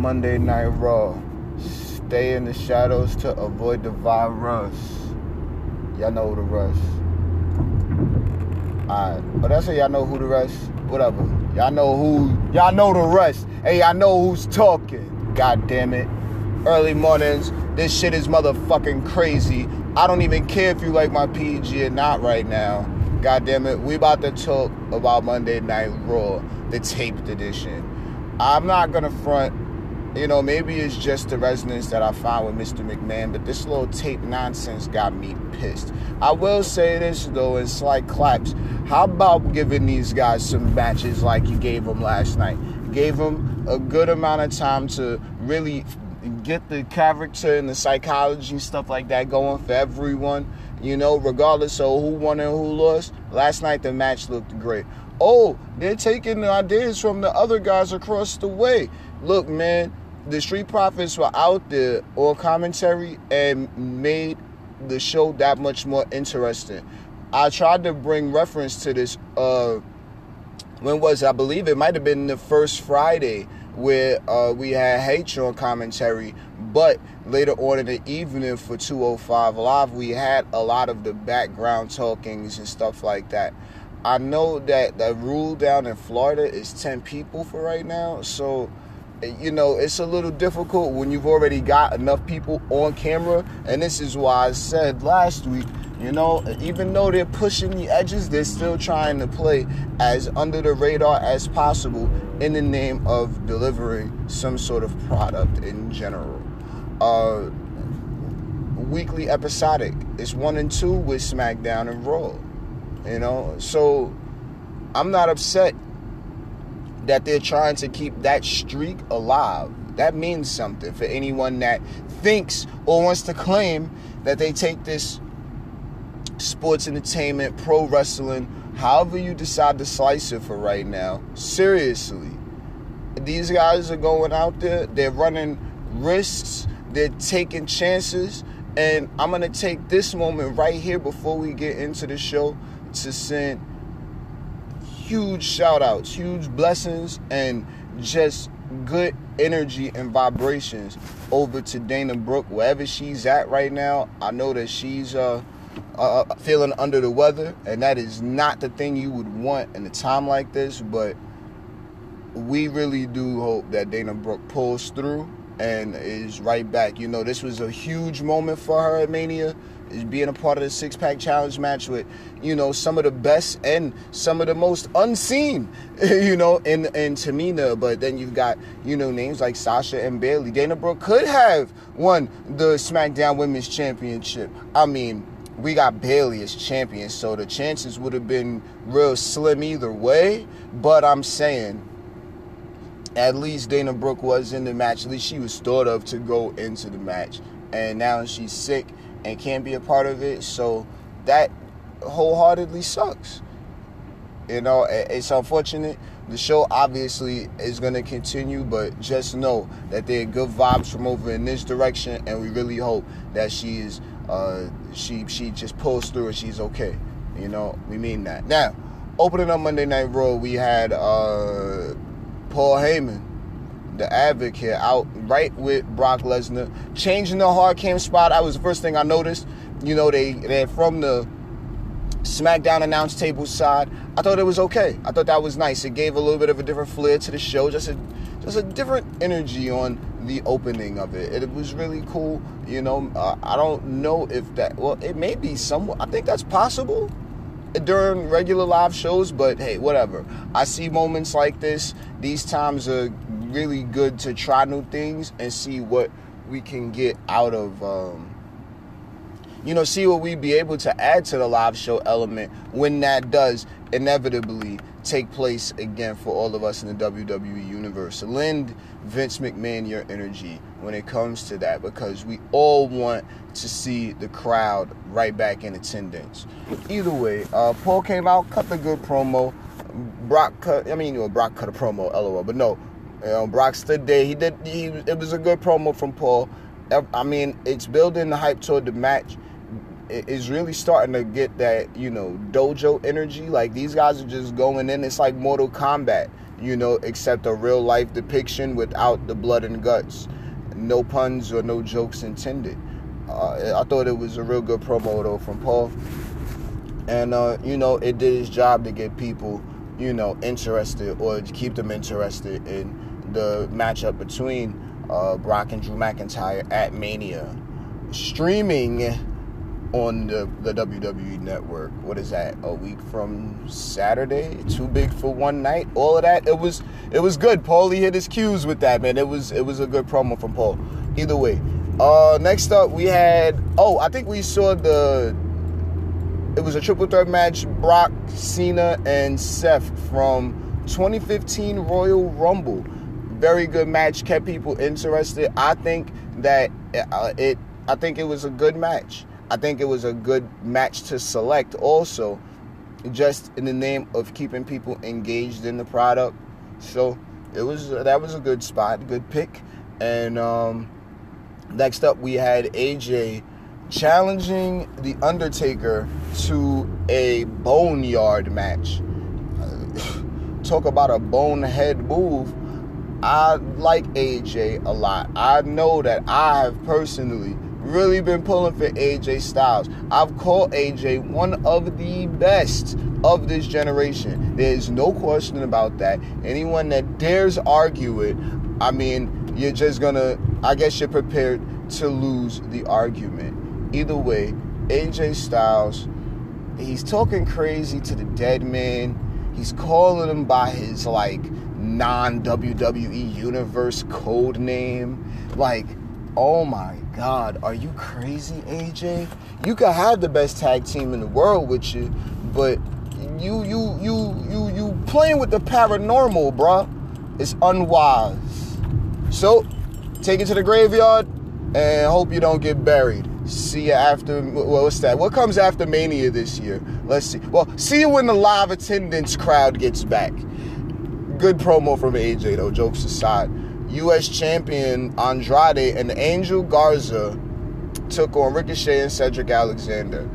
Monday Night Raw. Stay in the shadows to avoid the virus. Y'all know the rest. Alright. But that's it, y'all know who the rest. Whatever. Y'all know who y'all know the rest. Hey, y'all know who's talking. God damn it. Early mornings. This shit is motherfucking crazy. I don't even care if you like my PG or not right now. God damn it. We about to talk about Monday Night Raw, the taped edition. I'm not gonna front you know, maybe it's just the resonance that I find with Mr. McMahon, but this little tape nonsense got me pissed. I will say this though, in slight claps. How about giving these guys some matches like you gave them last night? Gave them a good amount of time to really get the character and the psychology and stuff like that going for everyone. You know, regardless of who won and who lost. Last night the match looked great. Oh, they're taking the ideas from the other guys across the way. Look, man, the Street Profits were out there or commentary and made the show that much more interesting. I tried to bring reference to this. Uh, when was? I believe it might have been the first Friday where uh, we had H on commentary, but later on in the evening for 205 Live, we had a lot of the background talkings and stuff like that. I know that the rule down in Florida is 10 people for right now, so you know, it's a little difficult when you've already got enough people on camera. And this is why I said last week, you know, even though they're pushing the edges, they're still trying to play as under the radar as possible in the name of delivering some sort of product in general. Uh, weekly episodic. It's one and two with SmackDown and Raw. You know, so I'm not upset that they're trying to keep that streak alive. That means something for anyone that thinks or wants to claim that they take this sports entertainment, pro wrestling, however you decide to slice it for right now, seriously. These guys are going out there, they're running risks, they're taking chances, and I'm going to take this moment right here before we get into the show to send huge shout outs, huge blessings, and just good energy and vibrations over to Dana Brooke, wherever she's at right now. I know that she's uh, uh, uh, feeling under the weather, and that is not the thing you would want in a time like this, but we really do hope that Dana Brooke pulls through and is right back. You know, this was a huge moment for her at Mania being a part of the six pack challenge match with, you know, some of the best and some of the most unseen, you know, in in Tamina. But then you've got, you know, names like Sasha and Bayley Dana Brooke could have won the SmackDown Women's Championship. I mean, we got Bayley as champion, so the chances would have been real slim either way. But I'm saying at least Dana Brooke was in the match. At least she was thought of to go into the match. And now she's sick and can't be a part of it. So that wholeheartedly sucks. You know, it's unfortunate. The show obviously is going to continue, but just know that there are good vibes from over in this direction, and we really hope that she is, uh, she she just pulls through and she's okay. You know, we mean that. Now, opening up Monday Night Raw, we had uh, Paul Heyman the advocate out right with Brock Lesnar, changing the hard cam spot. I was the first thing I noticed. You know, they they from the SmackDown announce table side. I thought it was okay. I thought that was nice. It gave a little bit of a different flair to the show, just a just a different energy on the opening of it. It was really cool. You know, uh, I don't know if that. Well, it may be somewhat. I think that's possible during regular live shows, but hey, whatever. I see moments like this. These times are really good to try new things and see what we can get out of um, you know see what we'd be able to add to the live show element when that does inevitably take place again for all of us in the WWE universe. Lend Vince McMahon your energy when it comes to that because we all want to see the crowd right back in attendance. Either way, uh, Paul came out, cut the good promo. Brock cut, I mean, well, Brock cut a promo, lol, but no, you know, Brock stood there. He did. He it was a good promo from Paul. I mean, it's building the hype toward the match. It's really starting to get that you know dojo energy. Like these guys are just going in. It's like Mortal Kombat. you know, except a real life depiction without the blood and guts. No puns or no jokes intended. Uh, I thought it was a real good promo though from Paul, and uh, you know, it did its job to get people, you know, interested or keep them interested in the matchup between uh, Brock and Drew McIntyre at Mania, streaming on the, the WWE network. What is that? A week from Saturday? Too big for one night? All of that. It was it was good. Paulie hit his cues with that, man. It was it was a good promo from Paul. Either way. Uh next up we had oh, I think we saw the it was a triple threat match, Brock, Cena, and Seth from 2015 Royal Rumble. Very good match, kept people interested. I think that uh, it I think it was a good match. I think it was a good match to select also, just in the name of keeping people engaged in the product. So it was that was a good spot, good pick. And um, next up, we had AJ challenging the Undertaker to a boneyard match. talk about a bonehead move. I like AJ a lot. I know that I have personally really been pulling for AJ Styles. I've called AJ one of the best of this generation. There's no question about that. Anyone that dares argue it, I mean, you're just gonna, I guess you're prepared to lose the argument. Either way, AJ Styles, he's talking crazy to the dead man. He's calling him by his like non WWE universe code name. Like, oh my God, are you crazy, AJ? You could have the best tag team in the world with you, but you you you you you playing with the paranormal, bruh. It's unwise. So take it to the graveyard and hope you don't get buried. See you after. Well, what's that? What comes after Mania this year? Let's see. Well, see you when the live attendance crowd gets back. Good promo from AJ though. Jokes aside. U.S. champion Andrade and Angel Garza took on Ricochet and Cedric Alexander.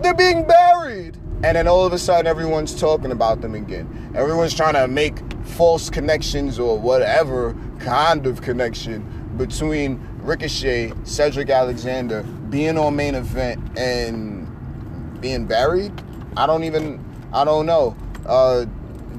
They're being buried. And then all of a sudden, everyone's talking about them again. Everyone's trying to make false connections or whatever kind of connection between Ricochet, Cedric Alexander being on main event and being buried. I don't even, I don't know. Uh,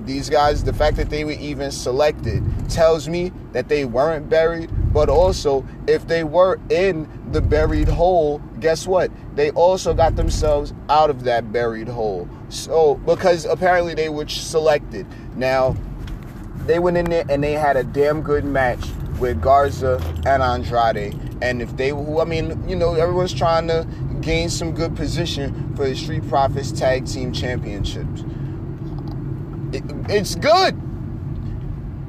these guys, the fact that they were even selected tells me that they weren't buried. But also, if they were in the buried hole, guess what? They also got themselves out of that buried hole. So, because apparently they were selected. Now, they went in there and they had a damn good match with Garza and Andrade. And if they, I mean, you know, everyone's trying to gain some good position for the Street Profits Tag Team Championships it, it's good.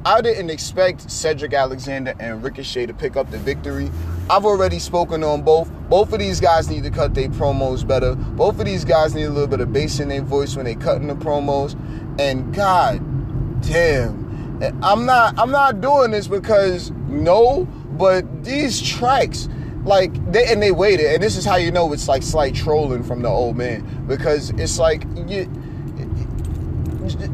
I didn't expect Cedric Alexander and Ricochet to pick up the victory. I've already spoken on both. Both of these guys need to cut their promos better. Both of these guys need a little bit of bass in their voice when they cutting the promos. And God damn, I'm not I'm not doing this because no, but these tracks like they and they waited, and this is how you know it's like slight trolling from the old man because it's like you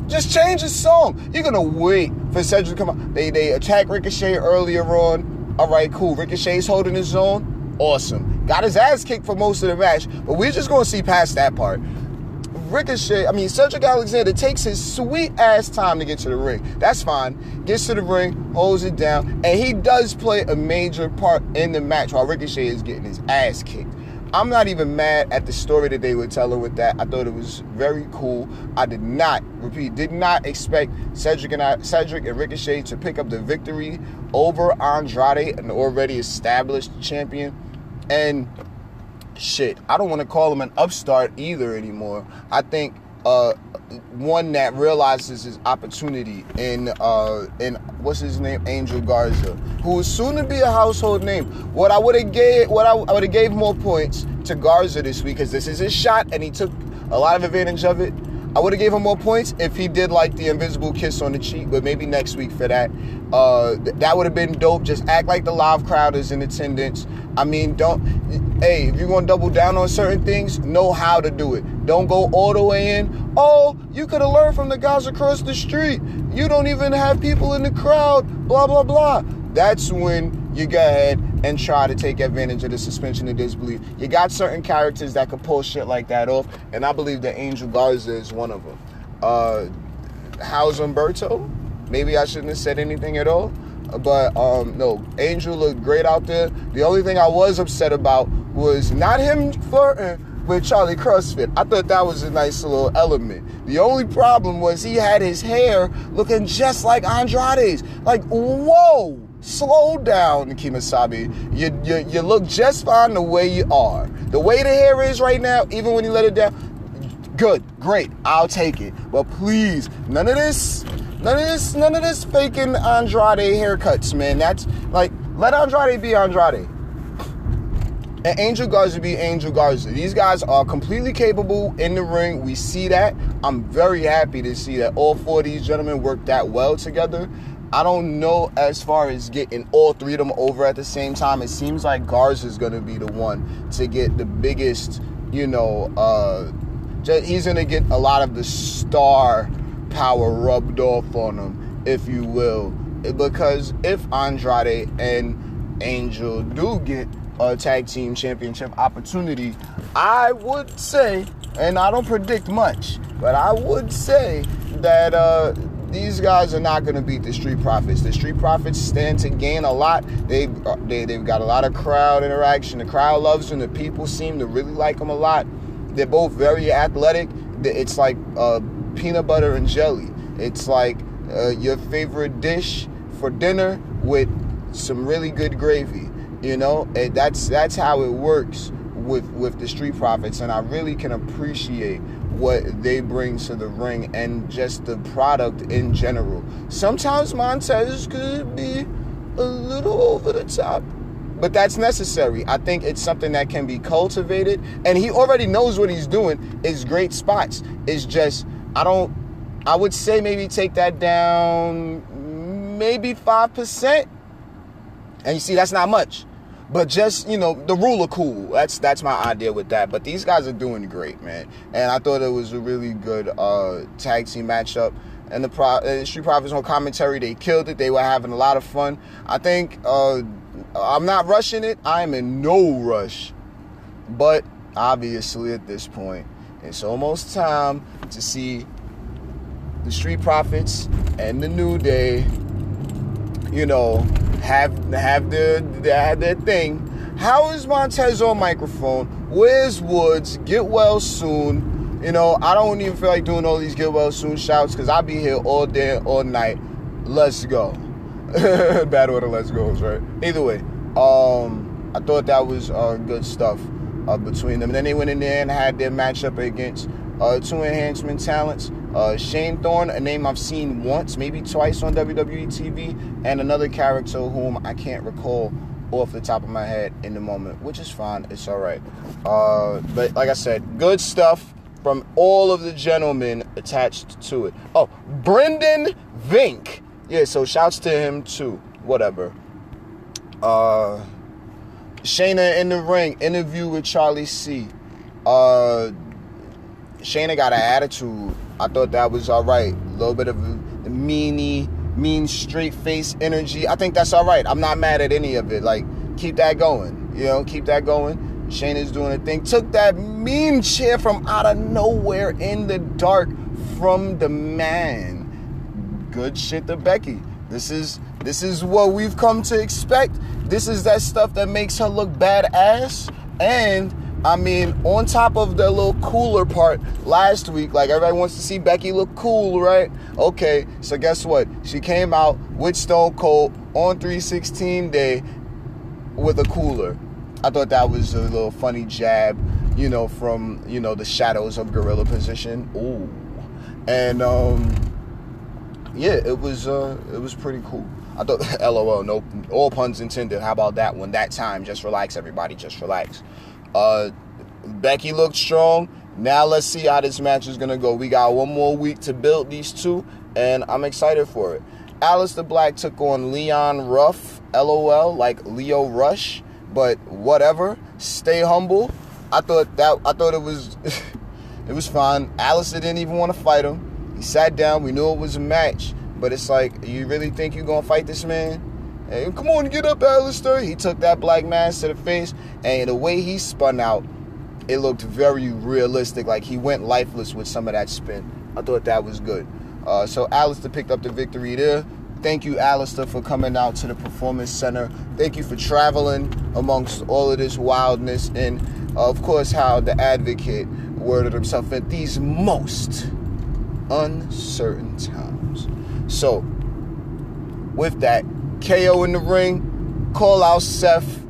just change the song. You're gonna wait for Cedric to come out. They they attack Ricochet earlier on. All right, cool. Ricochet's holding his own. Awesome. Got his ass kicked for most of the match, but we're just gonna see past that part. Ricochet, I mean Cedric Alexander takes his sweet ass time to get to the ring. That's fine. Gets to the ring, holds it down, and he does play a major part in the match while Ricochet is getting his ass kicked. I'm not even mad at the story that they were telling with that. I thought it was very cool. I did not, repeat, did not expect Cedric and I, Cedric and Ricochet to pick up the victory over Andrade, an already established champion. And shit, I don't want to call him an upstart either anymore. I think uh, one that realizes his opportunity in uh, in what's his name, Angel Garza, who is soon to be a household name. What I would have gave, what I, I would have gave more points to Garza this week because this is his shot and he took a lot of advantage of it. I would have gave him more points if he did like the invisible kiss on the cheek, but maybe next week for that. Uh, th- that would have been dope. Just act like the live crowd is in attendance. I mean, don't hey, if you're gonna double down on certain things, know how to do it. Don't go all the way in. Oh, you could have learned from the guys across the street. You don't even have people in the crowd. Blah blah blah. That's when you go ahead and try to take advantage of the suspension of disbelief. You got certain characters that could pull shit like that off, and I believe that Angel Garza is one of them. Uh, how's Umberto? Maybe I shouldn't have said anything at all. But um, no, Angel looked great out there. The only thing I was upset about was not him flirting with Charlie CrossFit. I thought that was a nice little element. The only problem was he had his hair looking just like Andrade's. Like, whoa, slow down, Kemosabe. You, you, you look just fine the way you are. The way the hair is right now, even when you let it down, good, great, I'll take it. But please, none of this None of this, none of this faking Andrade haircuts, man. That's like let Andrade be Andrade. And Angel Garza be Angel Garza. These guys are completely capable in the ring. We see that. I'm very happy to see that all four of these gentlemen work that well together. I don't know as far as getting all three of them over at the same time. It seems like Garza is going to be the one to get the biggest, you know, uh, he's going to get a lot of the star power rubbed off on him, if you will. Because if Andrade and Angel do get a tag team championship opportunity, I would say, and I don't predict much, but I would say that uh, these guys are not going to beat the Street Profits. The Street Profits stand to gain a lot. They, they they've got a lot of crowd interaction. The crowd loves them. The people seem to really like them a lot. They're both very athletic. It's like uh, peanut butter and jelly. It's like uh, your favorite dish for dinner with some really good gravy. You know, and that's that's how it works with with the Street Profits, and I really can appreciate what they bring to the ring and just the product in general. Sometimes Montez could be a little over the top, but that's necessary. I think it's something that can be cultivated, and he already knows what he's doing. Is great spots. It's just I don't. I would say maybe take that down, maybe five percent. And you see, that's not much. But just you know, the ruler cool. That's that's my idea with that. But these guys are doing great, man. And I thought it was a really good uh, tag team matchup. And the Pro- uh, Street Profits on commentary, they killed it. They were having a lot of fun. I think uh, I'm not rushing it. I am in no rush. But obviously, at this point, it's almost time to see the Street Profits and the New Day, you know, have have their their thing. How is Montez on microphone? Where's Woods? Get well soon. You know, I don't even feel like doing all these get well soon shouts because I'll be here all day, all night. Let's go. Bad order, let's go, right? Either way, um, I thought that was uh, good stuff uh, between them. And then they went in there and had their matchup against uh, two enhancement talents. Uh, Shane Thorne, a name I've seen once, maybe twice on WWE TV, and another character whom I can't recall off the top of my head in the moment, which is fine. It's all right. Uh, but like I said, good stuff from all of the gentlemen attached to it. Oh, Brendan Vink. Yeah, so shouts to him too. Whatever. Uh, Shayna in the ring, interview with Charlie C. Uh, Shayna got an attitude. I thought that was all right. A little bit of meanie, mean straight face energy. I think that's all right. I'm not mad at any of it. Like, keep that going. You know, keep that going. Shayna's doing a thing. Took that mean chair from out of nowhere in the dark from the man. Good shit to Becky. This is this is what we've come to expect. This is that stuff that makes her look badass. And I mean, on top of the little cooler part last week, like everybody wants to see Becky look cool, right? Okay, so guess what? She came out with Stone Cold on 316 day with a cooler. I thought that was a little funny jab, you know, from, you know, the shadows of gorilla position. Ooh. And um yeah, it was uh it was pretty cool. I thought LOL, no all puns intended. How about that one? That time. Just relax, everybody, just relax. Uh Becky looked strong. Now let's see how this match is gonna go. We got one more week to build these two, and I'm excited for it. Aleister Black took on Leon Ruff, LOL, like Leo Rush. but whatever. Stay humble. I thought that I thought it was it was fine. Aleister didn't even want to fight him. He sat down. We knew it was a match, but it's like, you really think you're gonna fight this man? Hey, come on, get up, Aleister. He took that black mask to the face, and the way he spun out, it looked very realistic. Like he went lifeless with some of that spin. I thought that was good. Uh, so Aleister picked up the victory there. Thank you, Aleister, for coming out to the Performance Center. Thank you for traveling amongst all of this wildness. And, of course, how the advocate worded himself at these most uncertain times. So, with that, KO in the ring, call out Seth.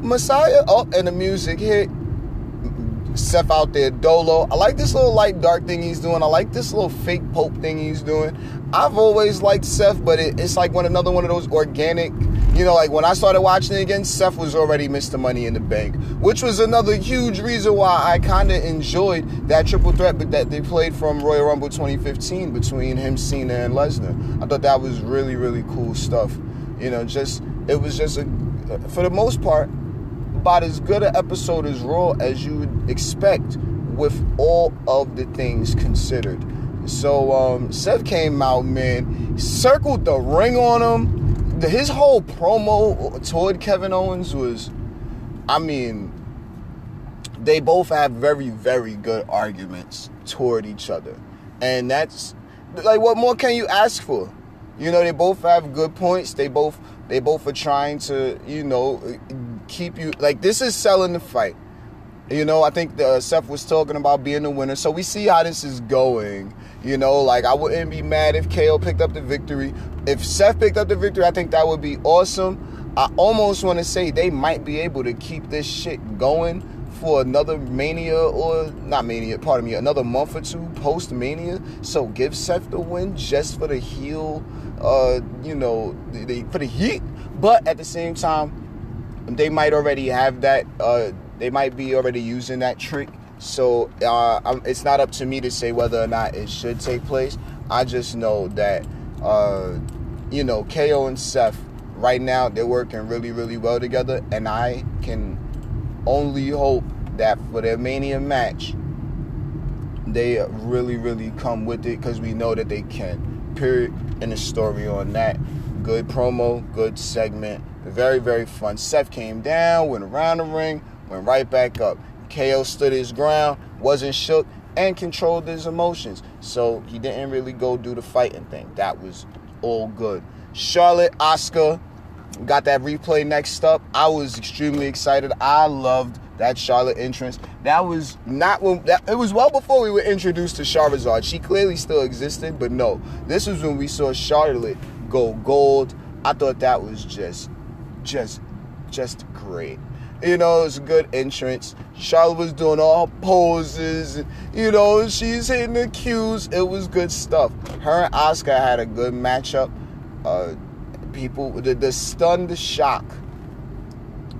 Messiah, oh, and the music hit. Seth out there, Dolo. I like this little light dark thing he's doing. I like this little fake Pope thing he's doing. I've always liked Seth, but it, it's like one another one of those organic. You know, like when I started watching it again, Seth was already Mr. Money in the Bank, which was another huge reason why I kind of enjoyed that triple threat but that they played from Royal Rumble 2015 between him, Cena, and Lesnar. I thought that was really, really cool stuff. You know, just it was just a, for the most part, about as good an episode as Raw as you would expect with all of the things considered. So um, Seth came out, man, circled the ring on him. His whole promo toward Kevin Owens was, I mean, they both have very, very good arguments toward each other. And that's like what more can you ask for? You know, they both have good points. They both they both are trying to, you know, keep you like this is selling the fight. You know, I think the, uh, Seth was talking about being the winner, so we see how this is going. You know, like I wouldn't be mad if KO picked up the victory. If Seth picked up the victory, I think that would be awesome. I almost want to say they might be able to keep this shit going for another Mania or not Mania, pardon me, another month or two post Mania. So give Seth the win just for the heel, uh, you know, the, the, for the heat. But at the same time, they might already have that. Uh, they might be already using that trick. So uh, it's not up to me to say whether or not it should take place. I just know that uh, you know KO and Seth right now they're working really really well together, and I can only hope that for their Mania match they really really come with it because we know that they can. Period. And the story on that. Good promo, good segment very, very fun. Seth came down, went around the ring, went right back up. KO stood his ground, wasn't shook, and controlled his emotions. So he didn't really go do the fighting thing. That was all good. Charlotte, Asuka got that replay next up. I was extremely excited. I loved that Charlotte entrance. That was not when that it was well before we were introduced to Charizard. She clearly still existed, but no. This was when we saw Charlotte go gold. I thought that was just just just great. You know, it was a good entrance. Charlotte was doing all poses. You know, she's hitting the cues. It was good stuff. Her and Asuka had a good matchup. Uh, people, the, the stunned the shock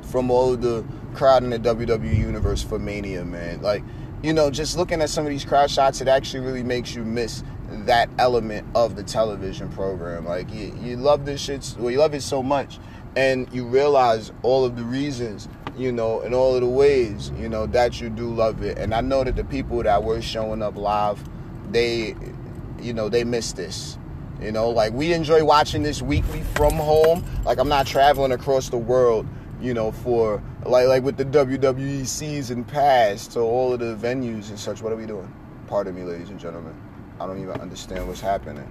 from all the crowd in the WWE universe for Mania, man. Like, you know, just looking at some of these crowd shots, it actually really makes you miss that element of the television program. Like, you, you love this shit, well, you love it so much and you realize all of the reasons you know in all of the ways you know that you do love it. And i know that the people that were showing up live they you know they miss this. You know like we enjoy watching this weekly from home. Like i'm not traveling across the world you know for like like with the wwe season pass to all of the venues and such. What are we doing? Pardon me ladies and gentlemen. I don't even understand what's happening.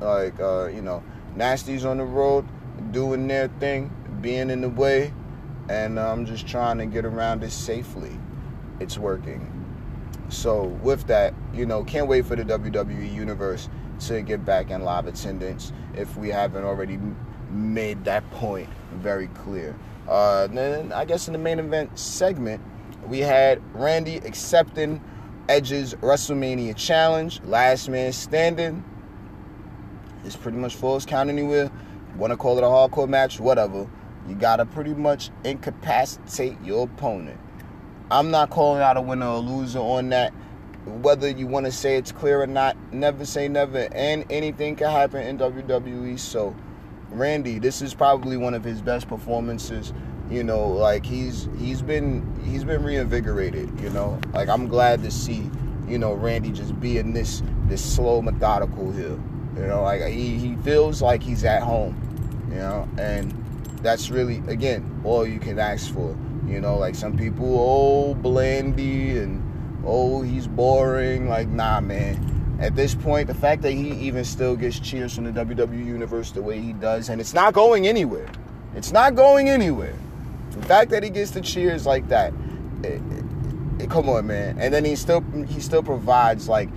Like uh you know nasty's on the road doing their thing, being in the way, and I'm just trying to get around it safely. It's working. So with that, you know, can't wait for the WWE universe to get back in live attendance if we haven't already made that point very clear. Uh, then I guess in the main event segment, we had Randy accepting Edge's WrestleMania challenge, last man standing. It's pretty much falls count anywhere want to call it a hardcore match, whatever. You gotta pretty much incapacitate your opponent. I'm not calling out a winner or loser on that. Whether you want to say it's clear or not, never say never. And anything can happen in WWE. So Randy, this is probably one of his best performances. You know, like he's he's been he's been reinvigorated. You know, like I'm glad to see you know Randy just being this this slow, methodical heel. You know, like he he feels like he's at home. You know, and that's really again all you can ask for. You know, like some people, oh blandy and oh he's boring. Like nah, man at this point, the fact that he even still gets cheers from the WWE Universe the way he does, and it's not going anywhere. It's not going anywhere. The fact that he gets the cheers like that, it, it, it, come on, man. And then he still he still provides like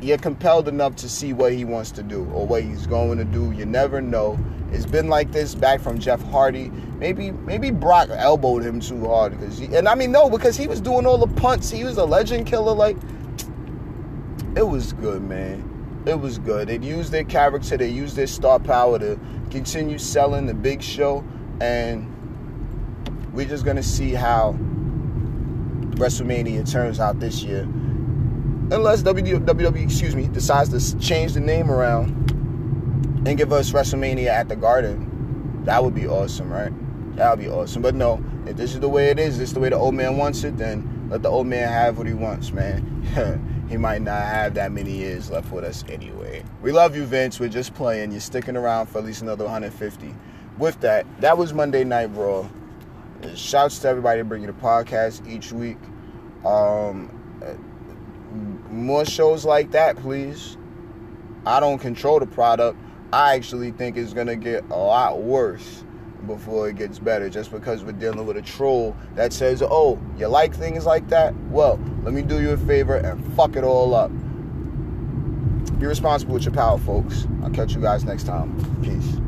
you're compelled enough to see what he wants to do or what he's going to do. You never know. It's been like this back from Jeff Hardy. Maybe maybe Brock elbowed him too hard because and I mean no because he was doing all the punts. He was a legend killer like it was good, man. It was good. They used their character, they used their star power to continue selling the big show, and we're just gonna see how WrestleMania turns out this year. Unless WWE, excuse me, decides to change the name around and give us WrestleMania at the Garden, that would be awesome, right? That would be awesome. But no, if this is the way it is, this is the way the old man wants it, then let the old man have what he wants, man. he might not have that many years left with us anyway. We love you, Vince. We're just playing. You're sticking around for at least another 150. With that, that was Monday Night Raw. Shouts to everybody bringing the podcast each week. Um, more shows like that, please. I don't control the product. I actually think it's gonna get a lot worse before it gets better just because we're dealing with a troll that says, oh, you like things like that? Well, let me do you a favor and fuck it all up. Be responsible with your power, folks. I'll catch you guys next time. Peace.